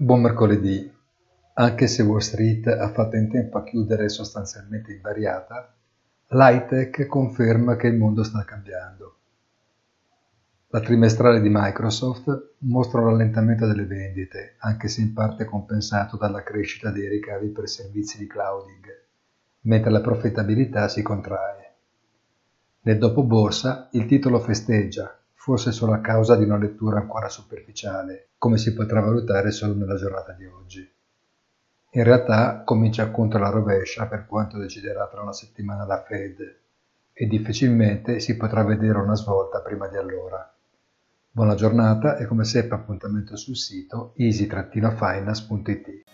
Buon mercoledì. Anche se Wall Street ha fatto in tempo a chiudere sostanzialmente invariata, l'high-tech conferma che il mondo sta cambiando. La trimestrale di Microsoft mostra un rallentamento delle vendite, anche se in parte compensato dalla crescita dei ricavi per servizi di clouding, mentre la profittabilità si contrae. Nel dopoborsa il titolo festeggia, forse solo a causa di una lettura ancora superficiale, come si potrà valutare solo nella giornata di oggi. In realtà comincia contro la rovescia per quanto deciderà tra una settimana la Fed e difficilmente si potrà vedere una svolta prima di allora. Buona giornata e come sempre appuntamento sul sito easy-finance.it.